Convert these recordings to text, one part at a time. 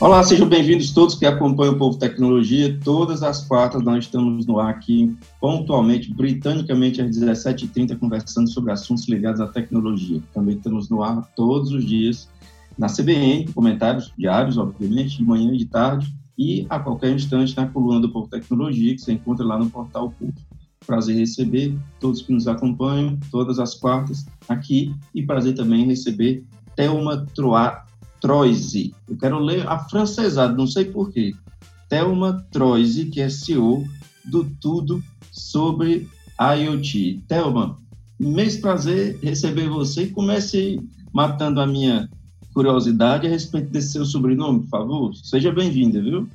Olá, sejam bem-vindos todos que acompanham o Povo Tecnologia. Todas as quartas nós estamos no ar aqui, pontualmente, britanicamente, às 17h30, conversando sobre assuntos ligados à tecnologia. Também estamos no ar todos os dias na CBN, comentários diários, obviamente, de manhã e de tarde, e a qualquer instante na coluna do Povo Tecnologia, que você encontra lá no portal Povo. Prazer receber todos que nos acompanham, todas as quartas aqui, e prazer também receber Thelma Troa Troise. Eu quero ler a francesada, não sei porquê. Thelma Troise, que é CEO do Tudo sobre IoT. Thelma, imenso prazer receber você comece matando a minha curiosidade a respeito desse seu sobrenome, por favor. Seja bem-vinda, viu?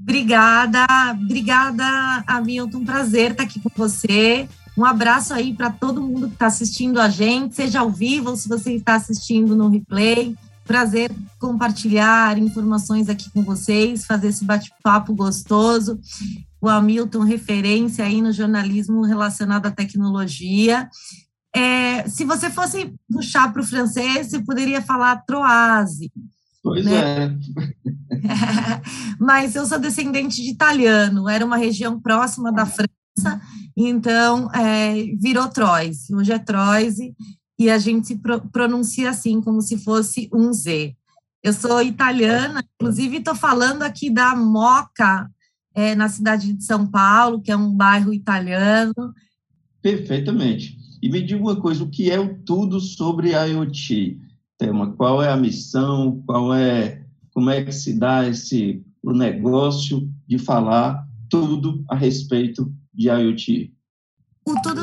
Obrigada, obrigada, Hamilton. Prazer estar aqui com você. Um abraço aí para todo mundo que está assistindo a gente, seja ao vivo ou se você está assistindo no replay. Prazer compartilhar informações aqui com vocês, fazer esse bate-papo gostoso. O Hamilton, referência aí no jornalismo relacionado à tecnologia. É, se você fosse puxar para o francês, você poderia falar troase. Pois né? é. Mas eu sou descendente de italiano, era uma região próxima da França, então é, virou Troise. Hoje é Troise, e a gente se pronuncia assim, como se fosse um Z. Eu sou italiana, inclusive estou falando aqui da Moca, é, na cidade de São Paulo, que é um bairro italiano. Perfeitamente. E me diga uma coisa, o que é o tudo sobre IoT? Tema, qual é a missão, qual é, como é que se dá esse o negócio de falar tudo a respeito de IoT? O tudo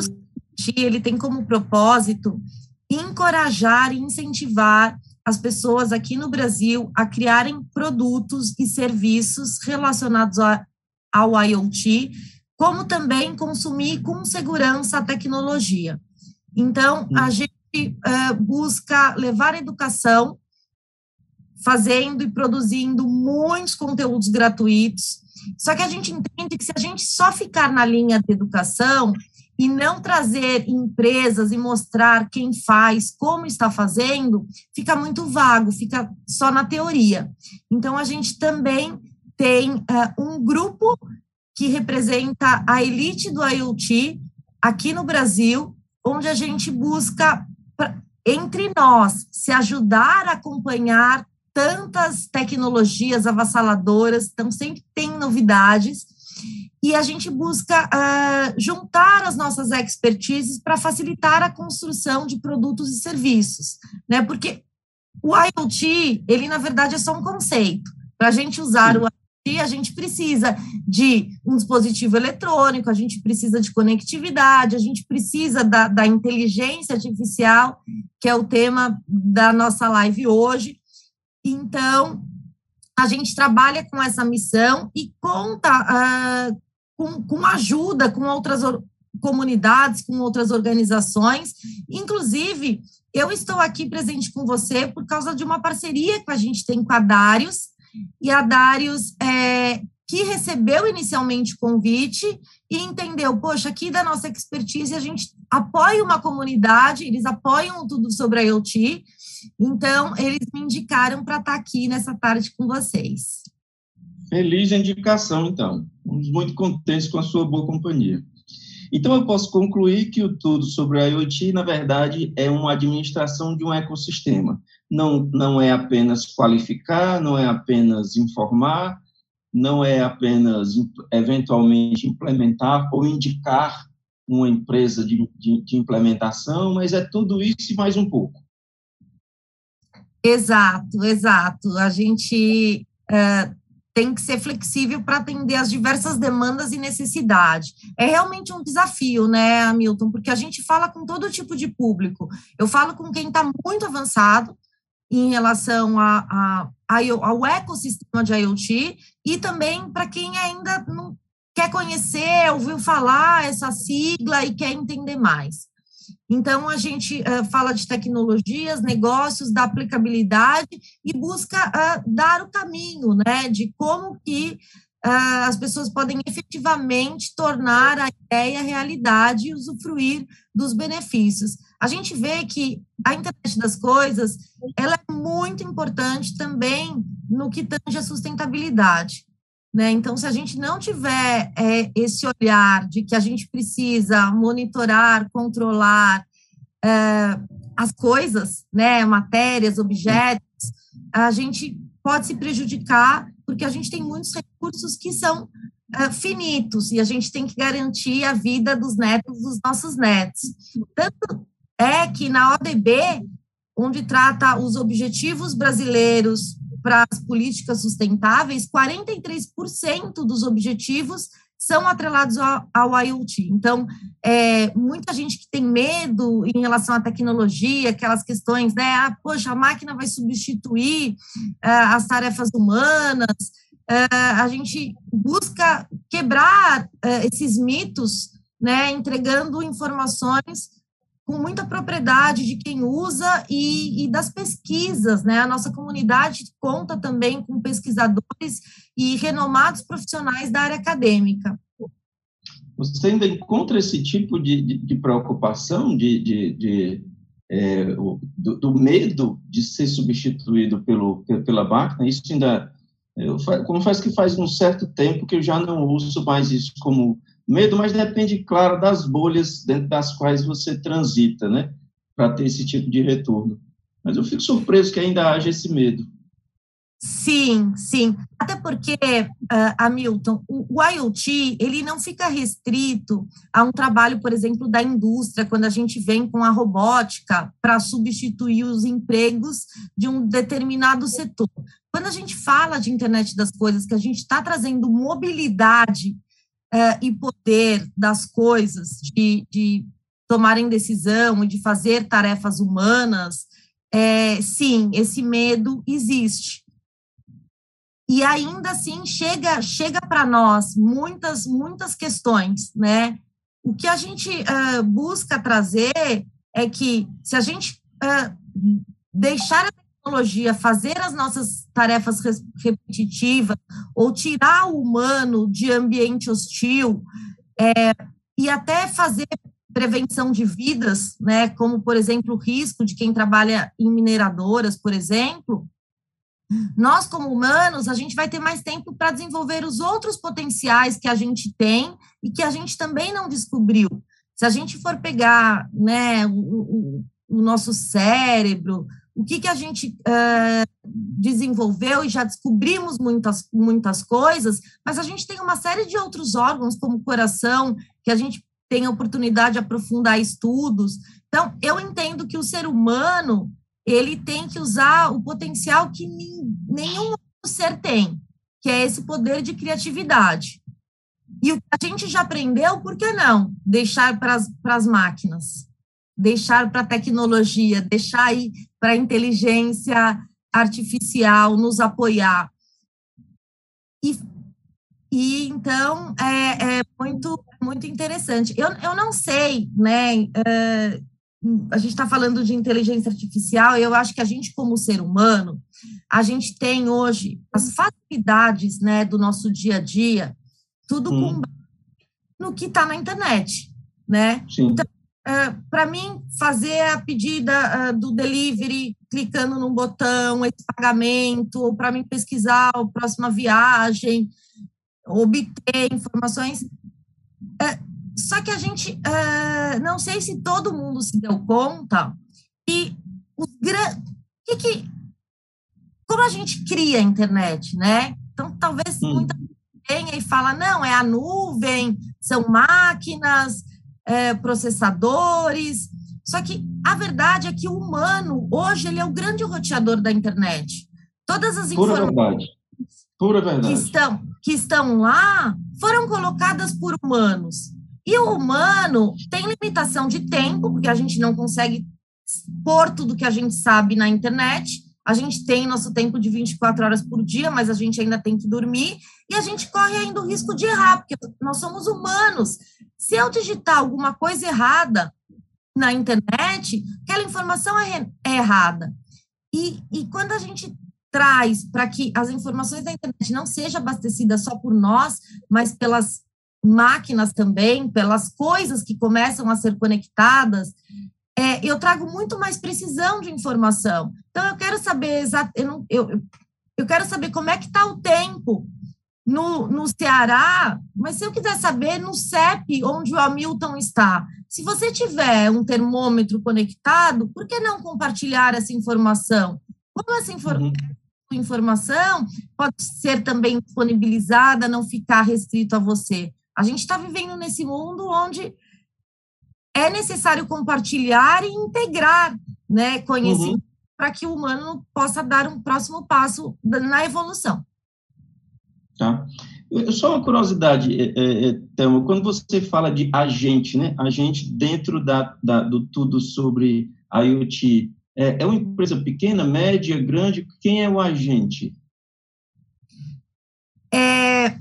ele tem como propósito encorajar e incentivar as pessoas aqui no Brasil a criarem produtos e serviços relacionados a, ao IoT, como também consumir com segurança a tecnologia. Então, a gente uh, busca levar educação, fazendo e produzindo muitos conteúdos gratuitos. Só que a gente entende que se a gente só ficar na linha de educação, e não trazer empresas e mostrar quem faz, como está fazendo, fica muito vago, fica só na teoria. Então, a gente também tem uh, um grupo que representa a elite do IoT aqui no Brasil, onde a gente busca, entre nós, se ajudar a acompanhar tantas tecnologias avassaladoras, então sempre tem novidades, e a gente busca uh, juntar as nossas expertises para facilitar a construção de produtos e serviços, né? Porque o IoT, ele na verdade é só um conceito. Para a gente usar o IoT, a gente precisa de um dispositivo eletrônico, a gente precisa de conectividade, a gente precisa da, da inteligência artificial, que é o tema da nossa live hoje. Então, a gente trabalha com essa missão e conta uh, com, com ajuda com outras comunidades, com outras organizações. Inclusive, eu estou aqui presente com você por causa de uma parceria que a gente tem com a Darius, e a Darius é, que recebeu inicialmente o convite e entendeu, poxa, aqui da nossa expertise a gente apoia uma comunidade, eles apoiam tudo sobre a IoT, então eles me indicaram para estar aqui nessa tarde com vocês. Feliz indicação, então. Estamos muito contentes com a sua boa companhia. Então, eu posso concluir que o tudo sobre a IoT, na verdade, é uma administração de um ecossistema. Não, não é apenas qualificar, não é apenas informar, não é apenas, eventualmente, implementar ou indicar uma empresa de, de, de implementação, mas é tudo isso e mais um pouco. Exato, exato. A gente uh, tem que ser flexível para atender as diversas demandas e necessidades. É realmente um desafio, né, Hamilton? Porque a gente fala com todo tipo de público. Eu falo com quem está muito avançado em relação a, a, a, ao ecossistema de IoT e também para quem ainda não quer conhecer, ouviu falar essa sigla e quer entender mais. Então, a gente uh, fala de tecnologias, negócios, da aplicabilidade e busca uh, dar o caminho, né, de como que uh, as pessoas podem efetivamente tornar a ideia realidade e usufruir dos benefícios. A gente vê que a internet das coisas, ela é muito importante também no que tange a sustentabilidade. Né? Então, se a gente não tiver é, esse olhar de que a gente precisa monitorar, controlar é, as coisas, né, matérias, objetos, a gente pode se prejudicar, porque a gente tem muitos recursos que são é, finitos e a gente tem que garantir a vida dos netos dos nossos netos. Tanto é que na ODB, onde trata os objetivos brasileiros para as políticas sustentáveis, 43% dos objetivos são atrelados ao, ao IoT. Então, é, muita gente que tem medo em relação à tecnologia, aquelas questões, né? Ah, poxa, a máquina vai substituir é, as tarefas humanas. É, a gente busca quebrar é, esses mitos, né? Entregando informações com muita propriedade de quem usa e, e, das pesquisas, né? A nossa comunidade conta também com pesquisadores e renomados profissionais da área acadêmica. Você ainda encontra esse tipo de, de, de preocupação, de, de é, do, do, medo de ser substituído pelo, pela máquina? Isso ainda, eu confesso que faz um certo tempo que eu já não uso mais isso como Medo, mas depende, claro, das bolhas dentro das quais você transita, né? Para ter esse tipo de retorno. Mas eu fico surpreso que ainda haja esse medo. Sim, sim. Até porque, uh, Hamilton, o, o IoT, ele não fica restrito a um trabalho, por exemplo, da indústria, quando a gente vem com a robótica para substituir os empregos de um determinado setor. Quando a gente fala de internet das coisas, que a gente está trazendo mobilidade uh, e poder das coisas, de, de tomarem decisão e de fazer tarefas humanas, é, sim, esse medo existe. E ainda assim chega chega para nós muitas muitas questões, né? O que a gente uh, busca trazer é que se a gente uh, deixar tecnologia fazer as nossas tarefas repetitivas ou tirar o humano de ambiente hostil é, e até fazer prevenção de vidas, né, como por exemplo o risco de quem trabalha em mineradoras, por exemplo, nós como humanos a gente vai ter mais tempo para desenvolver os outros potenciais que a gente tem e que a gente também não descobriu. Se a gente for pegar, né, o, o, o nosso cérebro, o que, que a gente uh, desenvolveu e já descobrimos muitas, muitas coisas, mas a gente tem uma série de outros órgãos, como o coração, que a gente tem a oportunidade de aprofundar estudos. Então, eu entendo que o ser humano ele tem que usar o potencial que nenhum outro ser tem, que é esse poder de criatividade. E o que a gente já aprendeu, por que não deixar para as máquinas? Deixar para a tecnologia, deixar aí para a inteligência artificial nos apoiar. E, e então é, é, muito, muito interessante. Eu, eu não sei, né? Uh, a gente está falando de inteligência artificial, eu acho que a gente, como ser humano, a gente tem hoje as facilidades né, do nosso dia a dia, tudo hum. com no que está na internet, né? Sim. Então, é, para mim, fazer a pedida uh, do delivery, clicando num botão, esse pagamento, ou para mim pesquisar a próxima viagem, obter informações. É, só que a gente, uh, não sei se todo mundo se deu conta que os que, que como a gente cria a internet, né? Então, talvez hum. muita gente venha e fala, não, é a nuvem, são máquinas, é, processadores. Só que a verdade é que o humano, hoje, ele é o grande roteador da internet. Todas as informações Pura verdade. Que, estão, que estão lá foram colocadas por humanos. E o humano tem limitação de tempo, porque a gente não consegue pôr tudo que a gente sabe na internet. A gente tem nosso tempo de 24 horas por dia, mas a gente ainda tem que dormir e a gente corre ainda o risco de errar, porque nós somos humanos. Se eu digitar alguma coisa errada na internet, aquela informação é, é errada. E, e quando a gente traz para que as informações da internet não sejam abastecidas só por nós, mas pelas máquinas também, pelas coisas que começam a ser conectadas, é, eu trago muito mais precisão de informação. Então, eu quero saber exatamente. Eu, eu, Eu quero saber como é que está o tempo no, no Ceará, mas se eu quiser saber no CEP, onde o Hamilton está, se você tiver um termômetro conectado, por que não compartilhar essa informação? Como essa infor uhum. informação pode ser também disponibilizada, não ficar restrito a você? A gente está vivendo nesse mundo onde é necessário compartilhar e integrar né, conhecimento uhum. para que o humano possa dar um próximo passo na evolução. Tá? Só uma curiosidade, é, é, é Thelma, quando você fala de agente, né, agente dentro da, da do tudo sobre IoT, é, é uma empresa pequena, média, grande? Quem é o agente? É,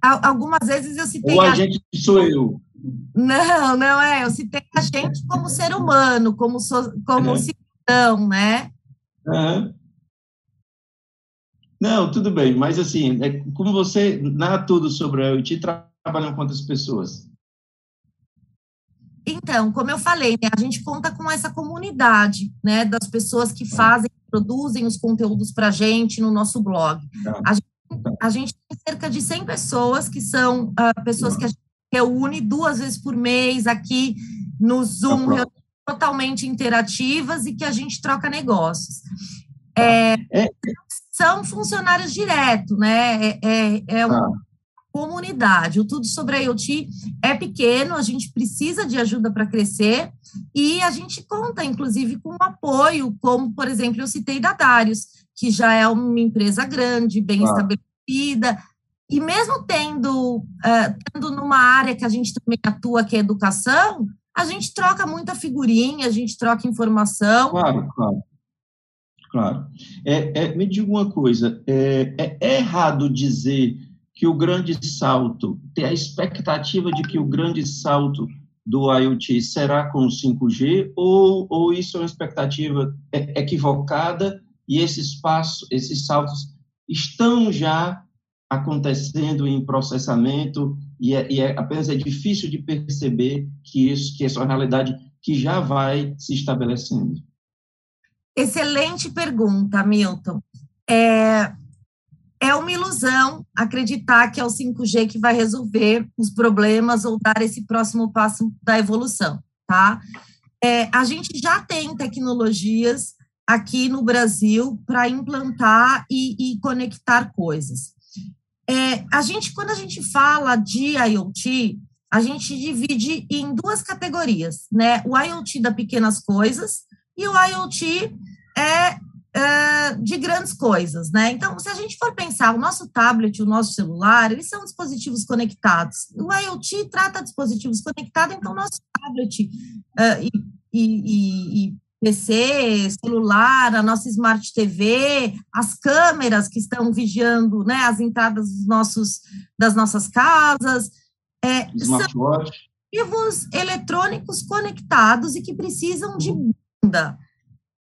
algumas vezes eu citei... O agente sou eu. Não, não é. Eu citei a gente como ser humano, como, so, como uhum. cidadão, né? Uhum. Não, tudo bem, mas assim, é, como você narra tudo sobre a IoT, trabalham quantas pessoas? Então, como eu falei, né, a gente conta com essa comunidade, né, das pessoas que tá. fazem, produzem os conteúdos para a gente no nosso blog. Tá. A, gente, tá. a, gente, tem cerca de 100 pessoas que são uh, pessoas que a gente reúne duas vezes por mês aqui no Zoom, tá totalmente interativas e que a gente troca negócios. Tá. É, é, são funcionários direto, né? É, é, é uma ah. comunidade. O Tudo sobre a IoT é pequeno, a gente precisa de ajuda para crescer e a gente conta, inclusive, com apoio, como, por exemplo, eu citei da Darius, que já é uma empresa grande, bem ah. estabelecida, e mesmo tendo, uh, tendo numa área que a gente também atua, que é educação, a gente troca muita figurinha, a gente troca informação. Claro, claro. Claro. É, é, me diga uma coisa: é, é, é, errado dizer que o grande salto, ter a expectativa de que o grande salto do IoT será com o 5G, ou, ou isso é uma expectativa equivocada e esses passos, esses saltos estão já acontecendo em processamento e, é, e é, apenas é difícil de perceber que isso que essa é uma realidade que já vai se estabelecendo. Excelente pergunta, Milton. É, é uma ilusão acreditar que é o 5G que vai resolver os problemas ou dar esse próximo passo da evolução, tá? É, a gente já tem tecnologias aqui no Brasil para implantar e, e, conectar coisas. É, a gente, quando a gente fala de IoT, a gente divide em duas categorias, né? O IoT da pequenas coisas e o IoT é, é, de grandes coisas, né? Então, se a gente for pensar, o nosso tablet, o nosso celular, eles são dispositivos conectados. O IoT trata dispositivos conectados, então, nosso tablet uh, e, e, e, PC, celular, a nossa Smart TV, as câmeras que estão vigiando né, as entradas dos nossos, das nossas casas. É. Dispositivos eletrônicos conectados e que precisam de banda.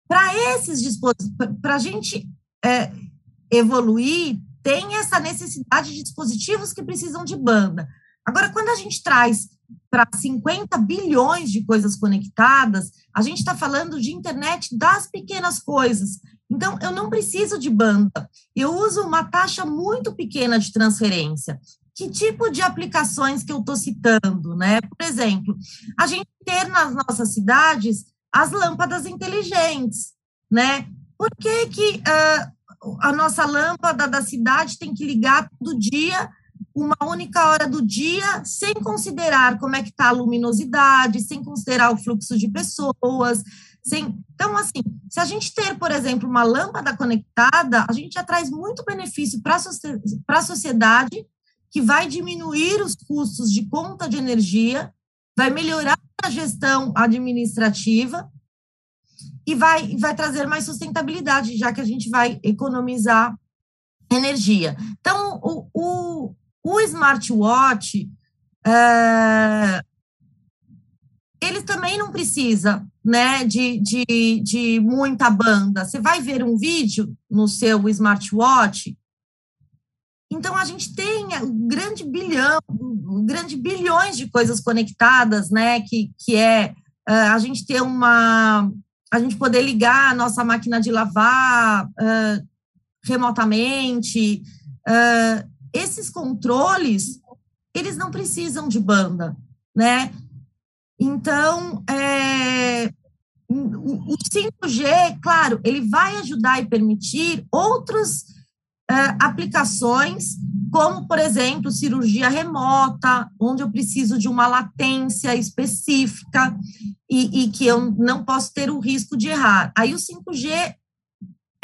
Para esses dispositivos, para a gente é, evoluir, tem essa necessidade de dispositivos que precisam de banda. Agora, quando a gente traz para 50 bilhões de coisas conectadas, a gente está falando de internet das pequenas coisas. Então, eu não preciso de banda, eu uso uma taxa muito pequena de transferência. Que tipo de aplicações que eu estou citando, né? Por exemplo, a gente ter nas nossas cidades as lâmpadas inteligentes, né? Por que, que uh, a nossa lâmpada da cidade tem que ligar todo dia uma única hora do dia, sem considerar como é que está a luminosidade, sem considerar o fluxo de pessoas, sem... Então, assim, se a gente ter, por exemplo, uma lâmpada conectada, a gente já traz muito benefício para a sociedade, que vai diminuir os custos de conta de energia, vai melhorar a gestão administrativa e vai, vai trazer mais sustentabilidade, já que a gente vai economizar energia. Então, o, o, o smartwatch, é, ele também não precisa né, de, de, de muita banda. Você vai ver um vídeo no seu smartwatch, então a gente tem um grande bilhão, um grande bilhões de coisas conectadas, né? Que, que é uh, a gente ter uma, a gente poder ligar a nossa máquina de lavar uh, remotamente. Uh, esses controles, eles não precisam de banda, né? Então, é, o 5G, claro, ele vai ajudar e permitir outras uh, aplicações, como, por exemplo, cirurgia remota, onde eu preciso de uma latência específica e, e que eu não posso ter o risco de errar. Aí o 5G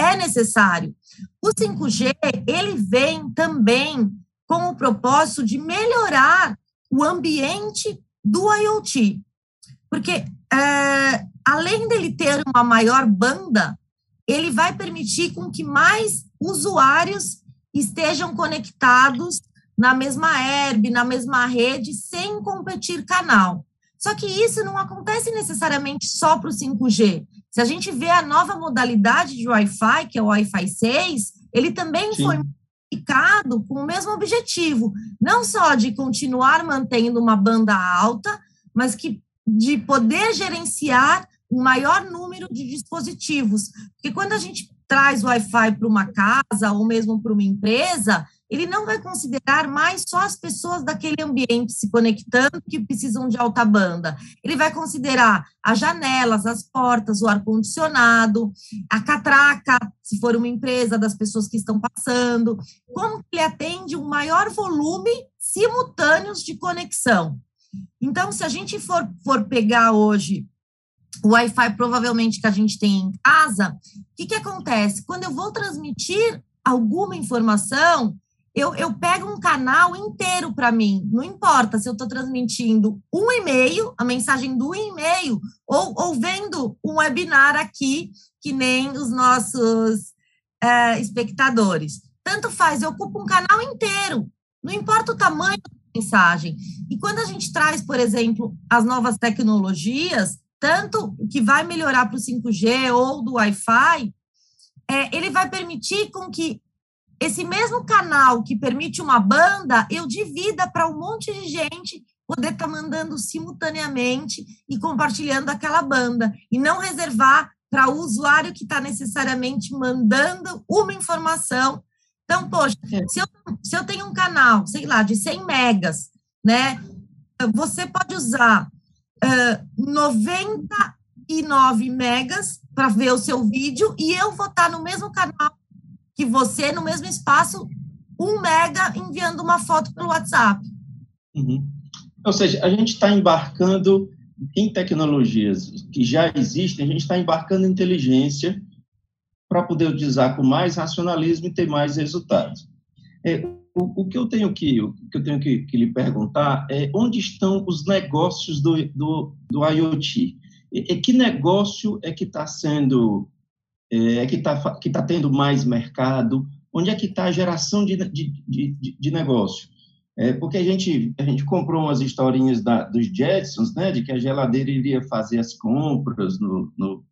é necessário. O 5G, ele vem também com o propósito de melhorar o ambiente do IoT. Porque, é, além dele ter uma maior banda, ele vai permitir com que mais usuários estejam conectados na mesma herb, na mesma rede, sem competir canal. Só que isso não acontece necessariamente só para o 5G. Se a gente vê a nova modalidade de Wi-Fi, que é o Wi-Fi 6, ele também Sim. foi modificado com o mesmo objetivo, não só de continuar mantendo uma banda alta, mas que de poder gerenciar um maior número de dispositivos. Porque quando a gente traz Wi-Fi para uma casa ou mesmo para uma empresa, ele não vai considerar mais só as pessoas daquele ambiente se conectando que precisam de alta banda. Ele vai considerar as janelas, as portas, o ar-condicionado, a catraca, se for uma empresa, das pessoas que estão passando. Como ele atende um maior volume simultâneos de conexão. Então, se a gente for, for pegar hoje o Wi-Fi provavelmente que a gente tem em casa, o que, que acontece? Quando eu vou transmitir alguma informação, eu, eu pego um canal inteiro para mim. Não importa se eu estou transmitindo um e-mail, a mensagem do e-mail, ou, ou vendo um webinar aqui, que nem os nossos é, espectadores. Tanto faz, eu ocupo um canal inteiro. Não importa o tamanho da mensagem. E quando a gente traz, por exemplo, as novas tecnologias, tanto que vai melhorar para o 5G ou do Wi-Fi, é, ele vai permitir com que esse mesmo canal que permite uma banda, eu divida para um monte de gente poder estar tá mandando simultaneamente e compartilhando aquela banda, e não reservar para o usuário que está necessariamente mandando uma informação. Então, poxa, é. se eu, se eu tenho um canal, sei lá, de 100 megas, né, você pode usar uh, 99 megas para ver o seu vídeo e eu vou estar tá no mesmo canal que você, no mesmo espaço, um mega enviando uma foto pelo WhatsApp. Uhum. Ou seja, a gente está embarcando em tecnologias que já existem, a gente está embarcando inteligência para poder utilizar com mais racionalismo e ter mais resultados. É, o, o, que eu tenho que, o que eu tenho que, que, lhe perguntar é onde estão os negócios do, do, do IoT? E, e que negócio é que está sendo é, que está que tá tendo mais mercado? Onde é que está a geração de, de, de, de negócio? É, porque a gente, a gente comprou umas historinhas da, dos Jetsons, né, de que a geladeira iria fazer as compras no, no,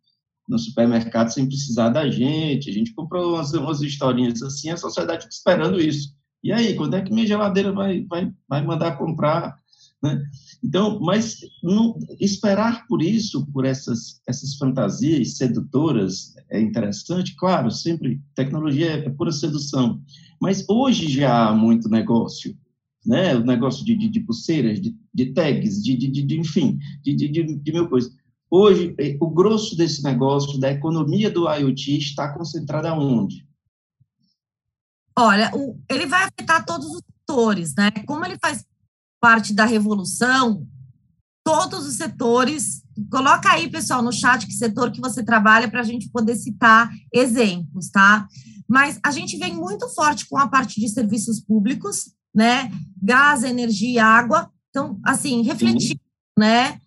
no supermercado sem precisar da gente. A gente comprou umas, umas historinhas assim, a sociedade esperando isso. E aí, quando é que minha geladeira vai, vai, vai mandar comprar? Né? Então, mas não, esperar por isso, por essas, essas fantasias sedutoras, é interessante, claro, sempre tecnologia é pura sedução, mas hoje já há muito negócio, né? O negócio de, de, de pulseiras, de, de tags, de, de, de, enfim, de, de, de, mil coisas. Hoje, é, o grosso desse negócio, da economia do IoT, está concentrado aonde? Olha, ele vai afetar todos os setores, né? Como ele faz parte da revolução, todos os setores. Coloca aí, pessoal, no chat que setor que você trabalha para a gente poder citar exemplos, tá? Mas a gente vem muito forte com a parte de serviços públicos, né? Gás, energia, água. Então, assim, refletir, né?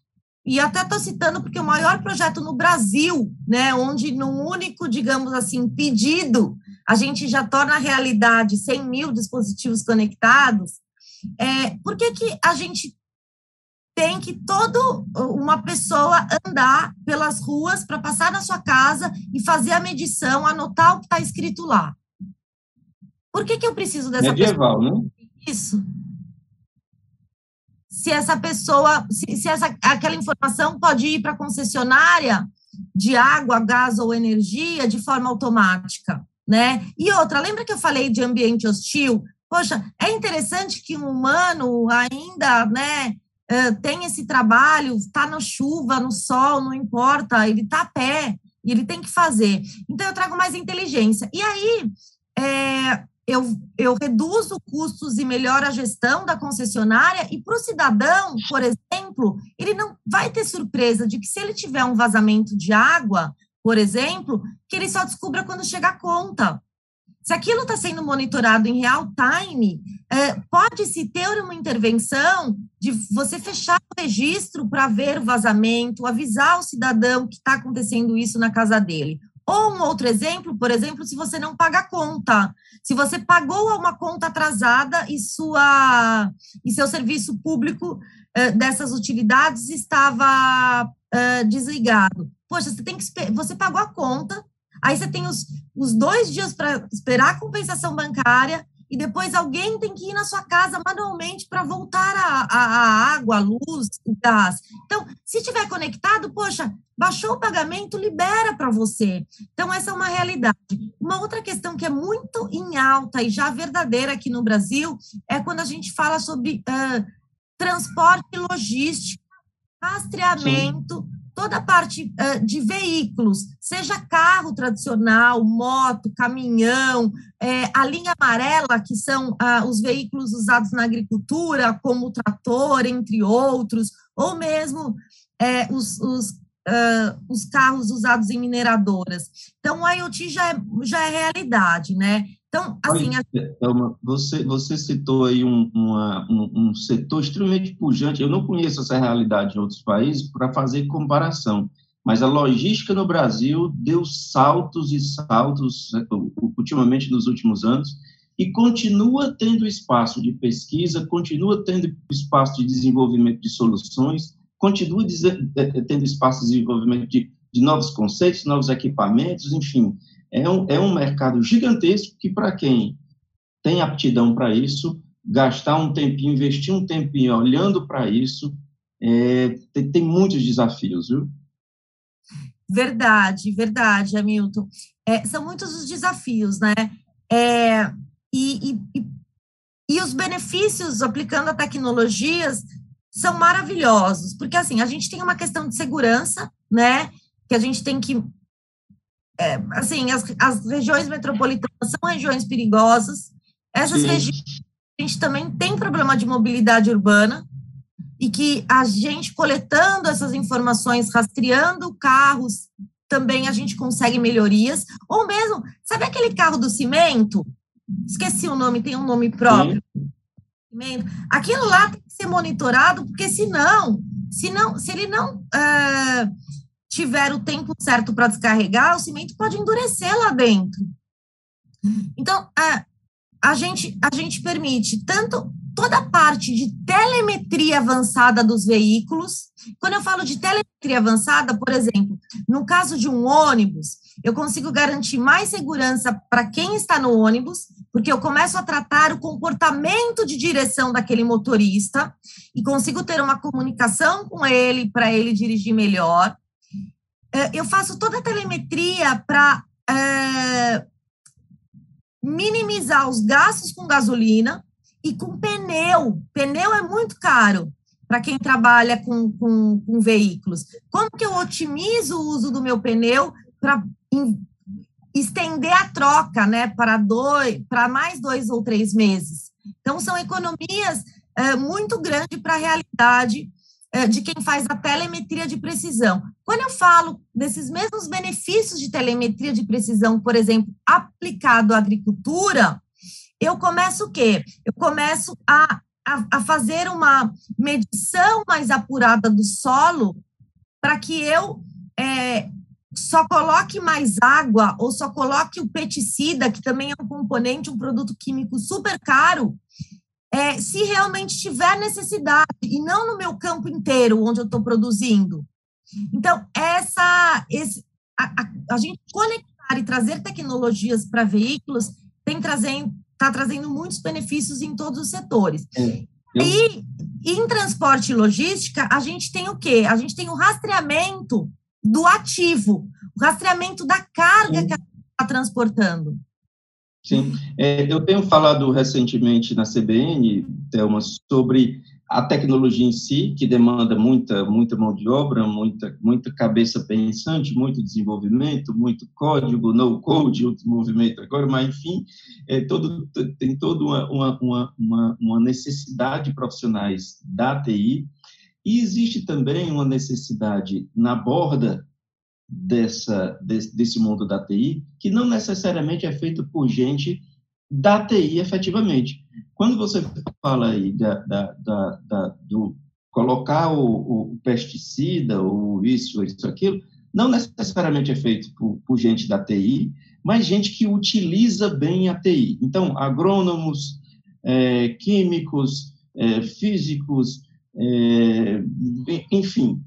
E até estou citando porque o maior projeto no Brasil, né, onde num único, digamos assim, pedido, a gente já torna realidade 100 mil dispositivos conectados, é, por que, que a gente tem que todo uma pessoa andar pelas ruas para passar na sua casa e fazer a medição, anotar o que está escrito lá? Por que, que eu preciso dessa Medieval, pessoa? né? Isso. Se essa pessoa, se, se essa, aquela informação pode ir para a concessionária de água, gás ou energia de forma automática. né? E outra, lembra que eu falei de ambiente hostil? Poxa, é interessante que um humano ainda, né, tem esse trabalho, está na chuva, no sol, não importa, ele está a pé e ele tem que fazer. Então, eu trago mais inteligência. E aí, é, eu, eu reduzo custos e melhoro a gestão da concessionária, e para o cidadão, por exemplo, ele não vai ter surpresa de que se ele tiver um vazamento de água, por exemplo, que ele só descubra quando chega a conta. Se aquilo está sendo monitorado em real time, é, pode-se ter uma intervenção de você fechar o registro para ver o vazamento, avisar o cidadão que está acontecendo isso na casa dele. Ou um outro exemplo, por exemplo, se você não paga a conta. Se você pagou uma conta atrasada e, sua, e seu serviço público é, dessas utilidades estava é, desligado. Poxa, você tem que você pagou a conta, Aí você tem os, os dois dias para esperar a compensação bancária e depois alguém tem que ir na sua casa manualmente para voltar a, a, a, água, a luz, o gás. Então, se estiver conectado, poxa, baixou o pagamento, libera para você. Então, essa é uma realidade. Uma outra questão que é muito em alta e já verdadeira aqui no Brasil é quando a gente fala sobre uh, transporte logístico, rastreamento. Sim toda a parte uh, de veículos, seja carro tradicional, moto, caminhão, é, a linha amarela, que são uh, os veículos usados na agricultura, como o trator, entre outros, ou mesmo é, os, os, uh, os carros usados em mineradoras. Então, o IoT já é, já é realidade, né? Então, assim. Thelma, você, você citou aí um, uma, um, um, setor extremamente pujante. Eu não conheço essa realidade em outros países para fazer comparação, mas a logística no Brasil deu saltos e saltos, né, ultimamente nos últimos anos, e continua tendo espaço de pesquisa, continua tendo espaço de desenvolvimento de soluções, continua tendo espaço de desenvolvimento de, de novos conceitos, novos equipamentos, enfim é um, é um mercado gigantesco que, para quem tem aptidão para isso, gastar um tempinho, investir um tempinho olhando para isso, é, tem, tem, muitos desafios, viu? Verdade, verdade, Hamilton. É, são muitos os desafios, né? É, e, e, e os benefícios aplicando a tecnologias são maravilhosos, porque assim, a gente tem uma questão de segurança, né? Que a gente tem que é, assim, as, as regiões metropolitanas são regiões perigosas. Essas Sim. regiões, a gente também tem problema de mobilidade urbana, e que a gente coletando essas informações, rastreando carros, também a gente consegue melhorias. Ou mesmo, sabe aquele carro do cimento? Esqueci o nome, tem um nome próprio. Sim. Aquilo lá tem que ser monitorado, porque senão, se, não, se ele não uh, tiver o tempo certo para descarregar, o cimento pode endurecer lá dentro. Então, a, a, gente, a gente permite tanto toda a parte de telemetria avançada dos veículos. Quando eu falo de telemetria avançada, por exemplo, no caso de um ônibus, eu consigo garantir mais segurança para quem está no ônibus, porque eu começo a tratar o comportamento de direção daquele motorista e consigo ter uma comunicação com ele para ele dirigir melhor. É, eu faço toda a telemetria para é, minimizar os gastos com gasolina e com pneu. Pneu é muito caro para quem trabalha com, com, com, veículos. Como que eu otimizo o uso do meu pneu para estender a troca, né, para dois, para mais dois ou três meses? Então são economias é, muito grandes para a realidade de quem faz a telemetria de precisão. Quando eu falo desses mesmos benefícios de telemetria de precisão, por exemplo, aplicado à agricultura, eu começo o quê? Eu começo a, a, a fazer uma medição mais apurada do solo para que eu é, só coloque mais água ou só coloque o pesticida, que também é um componente, um produto químico super caro, é, se realmente tiver necessidade, e não no meu campo inteiro, onde eu estou produzindo. Então, essa, esse, a, a, a, gente conectar e trazer tecnologias para veículos tem trazendo, está trazendo muitos benefícios em todos os setores. É, E em transporte e logística, a gente tem o quê? A gente tem o rastreamento do ativo, o rastreamento da carga que está transportando. Sim, é, eu tenho falado recentemente na CBN, Thelma, sobre a tecnologia em si, que demanda muita, muita mão de obra, muita, muita cabeça pensante, muito desenvolvimento, muito código, no code, outro movimento agora, mas enfim, é todo, tem toda uma, uma, uma, uma necessidade de profissionais da TI, e existe também uma necessidade na borda dessa, desse, desse mundo da TI, que não necessariamente é feito por gente da TI efetivamente. Quando você fala aí da, da, da, da do colocar o, o, pesticida, ou isso, isso, aquilo, não necessariamente é feito por, por, gente da TI, mas gente que utiliza bem a TI. Então, agrônomos, é, químicos, é, físicos, é, enfim,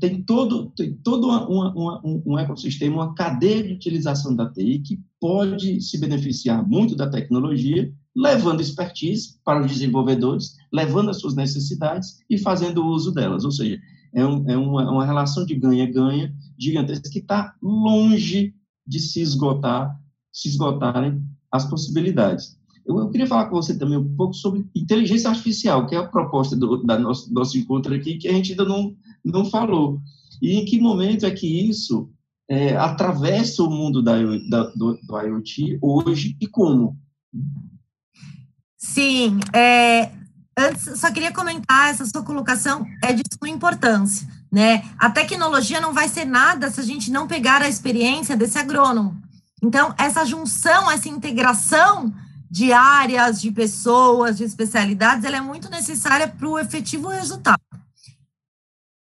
tem todo, tem todo uma, uma, um, um ecossistema, uma cadeia de utilização da TI que pode se beneficiar muito da tecnologia, levando expertise para os desenvolvedores, levando as suas necessidades e fazendo uso delas. Ou seja, é, um, é uma, uma relação de ganha-ganha gigantesca que está longe de se esgotar, se esgotarem as possibilidades. Eu, eu, queria falar com você também um pouco sobre inteligência artificial, que é a proposta do da nosso, nosso encontro aqui, que a gente ainda não, não falou. E em que momento é que isso é, atravessa o mundo da, da, do, do, IoT hoje e como? Sim, é, antes só queria comentar, essa sua colocação é de suma importância, né? A tecnologia não vai ser nada se a gente não pegar a experiência desse agrônomo. Então, essa junção, essa integração de áreas, de pessoas, de especialidades, ela é muito necessária para o efetivo resultado.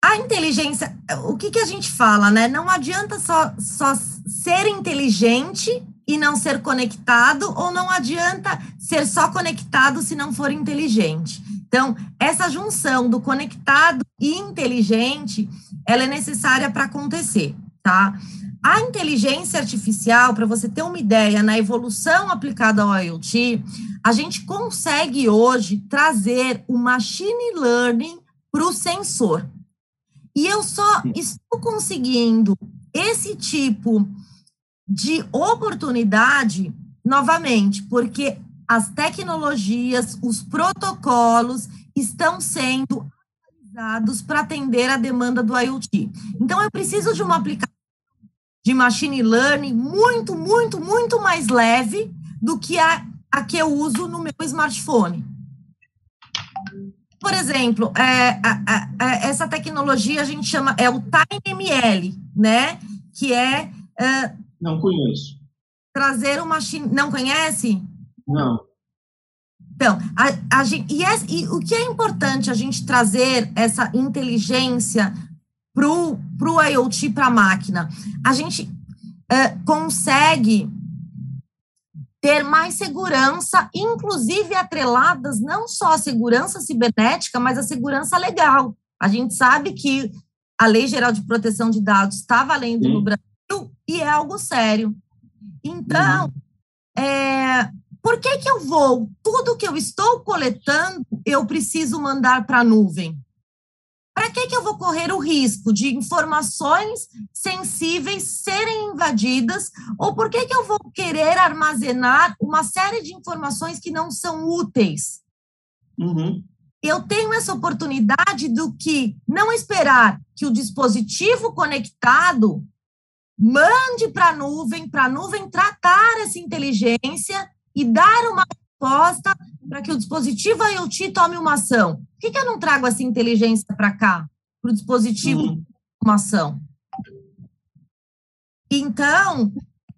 A inteligência, o que, que a gente fala, né? Não adianta só, só ser inteligente e não ser conectado, ou não adianta ser só conectado se não for inteligente. Então, essa junção do conectado e inteligente, ela é necessária para acontecer, tá? A inteligência artificial, para você ter uma ideia, na evolução aplicada ao IoT, a gente consegue hoje trazer o machine learning para o sensor. E eu só estou conseguindo esse tipo de oportunidade, novamente, porque as tecnologias, os protocolos estão sendo atualizados para atender a demanda do IoT. Então, eu preciso de uma aplicação de machine learning muito, muito, muito mais leve do que a, a que eu uso no meu smartphone. Por exemplo, é, a, a, essa tecnologia a gente chama, é o TimeML, né? Que é, é. Não conheço. Trazer machine. Não conhece? Não. Então, a, a gente, e, é, e o que é importante a gente trazer essa inteligência para o IoT para a máquina, a gente é, consegue ter mais segurança, inclusive atreladas não só a segurança cibernética, mas a segurança legal. A gente sabe que a Lei Geral de Proteção de Dados está valendo Sim. no Brasil e é algo sério. Então, uhum. é, por que, que eu vou? Tudo que eu estou coletando, eu preciso mandar para a nuvem. Para que, que eu vou correr o risco de informações sensíveis serem invadidas? Ou por que, que eu vou querer armazenar uma série de informações que não são úteis? Uhum. Eu tenho essa oportunidade do que não esperar que o dispositivo conectado mande para a nuvem, para a nuvem tratar essa inteligência e dar uma resposta para que o dispositivo IoT tome uma ação. Por que, que eu não trago essa inteligência para cá, para o dispositivo uhum. uma ação? Então,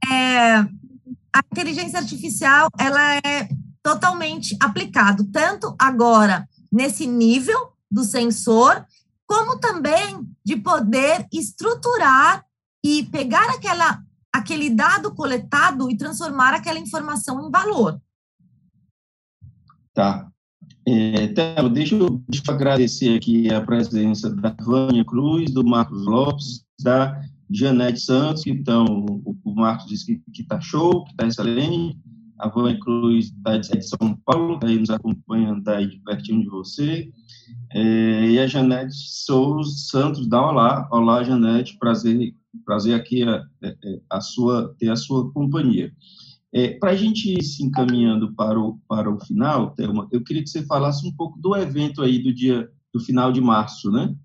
é, a inteligência artificial ela é totalmente aplicado tanto agora nesse nível do sensor, como também de poder estruturar e pegar aquela, aquele dado coletado e transformar aquela informação em valor. Tá. É, Telo, deixa eu, deixa eu agradecer aqui a presença da Vânia Cruz, do Marcos Lopes, da Janete Santos, que então, o, Marcos disse que está show, que está excelente, a Vânia Cruz está de São Paulo, está aí nos acompanhando tá aí pertinho de você, é, e a Janete Souza Santos dá olá, olá Janete, prazer, prazer aqui a, a, a sua, ter a sua companhia. É, para a gente ir se encaminhando para o, para o final, Thelma, eu queria que você falasse um pouco do evento aí do dia do final de março, né?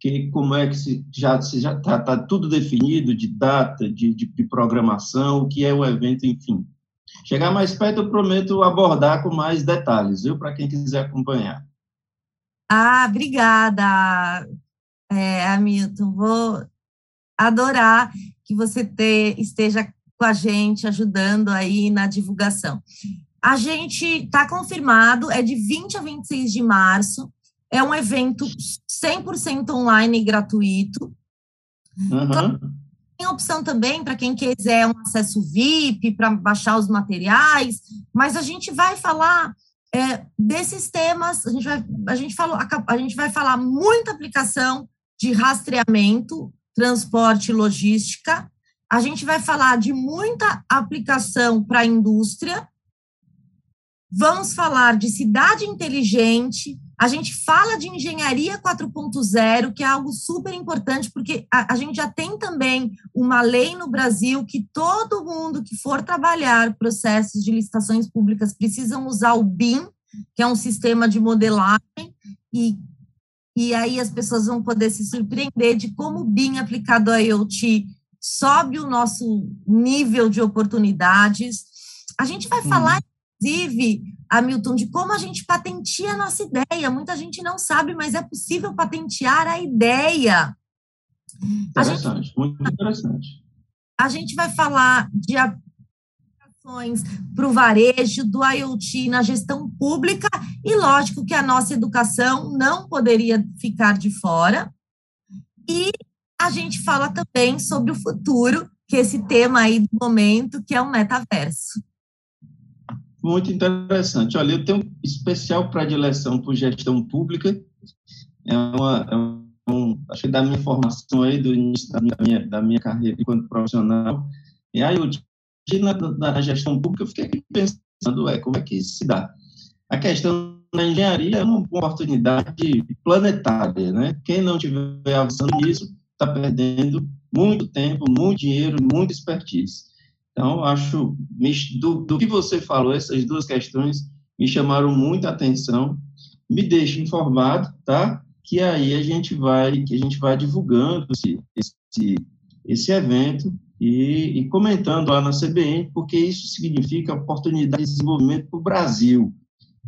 Que, como é que se, já já está tá tudo definido de data, de, de, de programação, o que é o evento, enfim. Chegar mais perto, eu prometo abordar com mais detalhes, viu? Para quem quiser acompanhar. Ah, obrigada, é, Hamilton. Vou adorar que você te, esteja com a gente, ajudando aí na divulgação. A gente está confirmado, é de 20 a 26 de março, é um evento 100% online e gratuito. Uhum. Tem opção também para quem quiser um acesso VIP para baixar os materiais, mas a gente vai falar é, desses temas, a gente vai, a gente falou, a, a gente vai falar muita aplicação de rastreamento, transporte e logística, a gente vai falar de muita aplicação para a indústria, vamos falar de cidade inteligente, a gente fala de engenharia 4.0, que é algo super importante, porque a, a, gente já tem também uma lei no Brasil que todo mundo que for trabalhar processos de licitações públicas precisam usar o BIM, que é um sistema de modelagem, e, e aí as pessoas vão poder se surpreender de como o BIM aplicado a IoT sobe o nosso nível de oportunidades. A gente vai falar, uhum. inclusive, Hamilton, de como a gente patenteia a nossa ideia. Muita gente não sabe, mas é possível patentear a ideia. Interessante, gente, muito interessante. A gente vai falar de aplicações para o varejo, do IoT na gestão pública, e lógico que a nossa educação não poderia ficar de fora. E a gente fala também sobre o futuro, que é esse tema aí do momento, que é o metaverso. Muito interessante. Olha, eu tenho especial predileção por gestão pública. É uma, é um, acho que da minha formação aí, do início da minha, da minha carreira enquanto profissional. E aí, eu, na, na gestão pública, eu fiquei pensando, é, como é que isso se dá? A questão da engenharia é uma oportunidade planetária, né? Quem não estiver avançando nisso, está perdendo muito tempo, muito dinheiro, muita expertise. Então, acho, do, do que você falou, essas duas questões me chamaram muita atenção, me deixa informado, tá? Que aí a gente vai, que a gente vai divulgando esse, esse, esse evento e, e, comentando lá na CBN, porque isso significa oportunidade de desenvolvimento para o Brasil.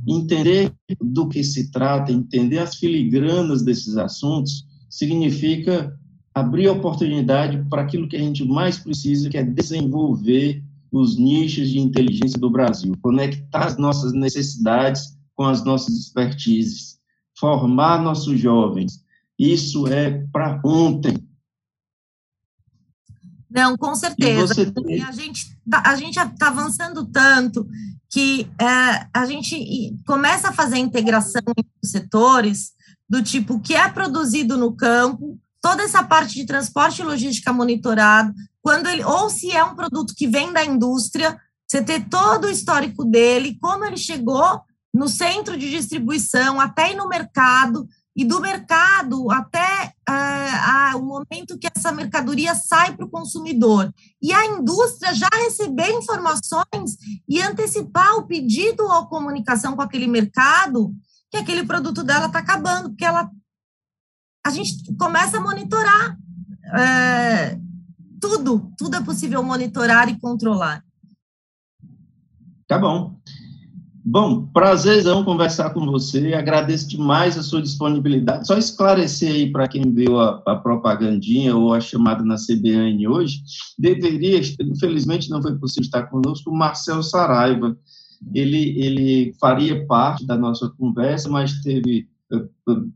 Entender do que se trata, entender as filigranas desses assuntos, significa abrir oportunidade para aquilo que a gente mais precisa, que é desenvolver os nichos de inteligência do Brasil, conectar as nossas necessidades com as nossas expertises, formar nossos jovens. Isso é para ontem. Não, com certeza. Tem... A gente tá, a gente está avançando tanto que é, a gente começa a fazer integração entre os setores do tipo o que é produzido no campo toda essa parte de transporte e logística monitorado, quando ele, ou se é um produto que vem da indústria, você ter todo o histórico dele, como ele chegou no centro de distribuição, até ir no mercado, e do mercado até uh, o momento que essa mercadoria sai para o consumidor. E a indústria já receber informações e antecipar o pedido ou comunicação com aquele mercado que aquele produto dela está acabando, porque ela a gente começa a monitorar é, tudo, tudo é possível monitorar e controlar. Tá bom. Bom, prazerzão conversar com você, agradeço demais a sua disponibilidade. Só esclarecer aí para quem viu a, a, propagandinha ou a chamada na CBN hoje, deveria, infelizmente não foi possível estar conosco, o Marcelo Saraiva. Ele, ele faria parte da nossa conversa, mas teve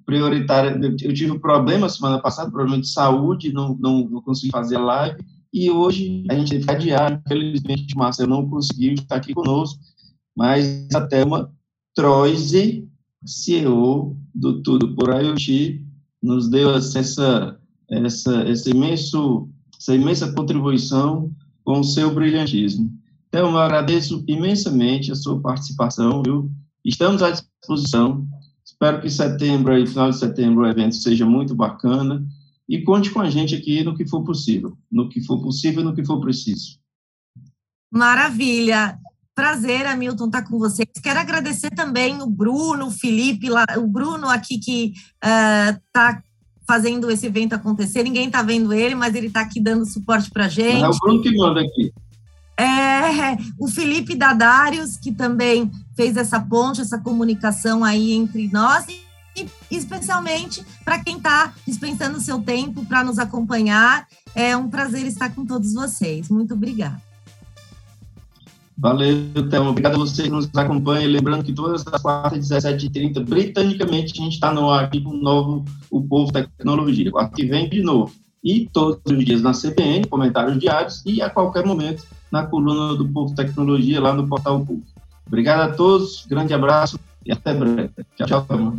prioritária. Eu tive um problema semana passada, problema de saúde, não, não, não consegui fazer a live, e hoje a gente que adiar. Infelizmente, o Marcelo não conseguiu estar aqui conosco, mas a Thelma Troise, CEO do Tudo por IoT, nos deu essa, essa, essa, imenso, essa imensa contribuição com o seu brilhantismo. Então, eu agradeço imensamente a sua participação, viu? Estamos à disposição Espero que setembro, aí, final de setembro, o evento seja muito bacana e conte com a gente aqui no que for possível, no que for possível e no que for preciso. Maravilha. Prazer, Hamilton, estar tá com vocês. Quero agradecer também o Bruno, o Felipe, o Bruno aqui que está uh, fazendo esse evento acontecer. Ninguém está vendo ele, mas ele está aqui dando suporte para a gente. É o Bruno que manda aqui. É, o Felipe Dadarius, que também fez essa ponte, essa comunicação aí entre nós, e, e especialmente para quem está dispensando seu tempo para nos acompanhar. É um prazer estar com todos vocês. Muito obrigada. Valeu, Thelma. Obrigado a você que nos acompanha. Lembrando que todas as quartas, 17h30, britanicamente, a gente está no ar aqui com o novo O Povo Tecnologia. Quarta que vem, de novo. E todos os dias na CBN, comentários diários, e a qualquer momento na coluna do Povo Tecnologia, lá no Portal Povo. Obrigado a todos, grande abraço e até breve. Tchau, tchau.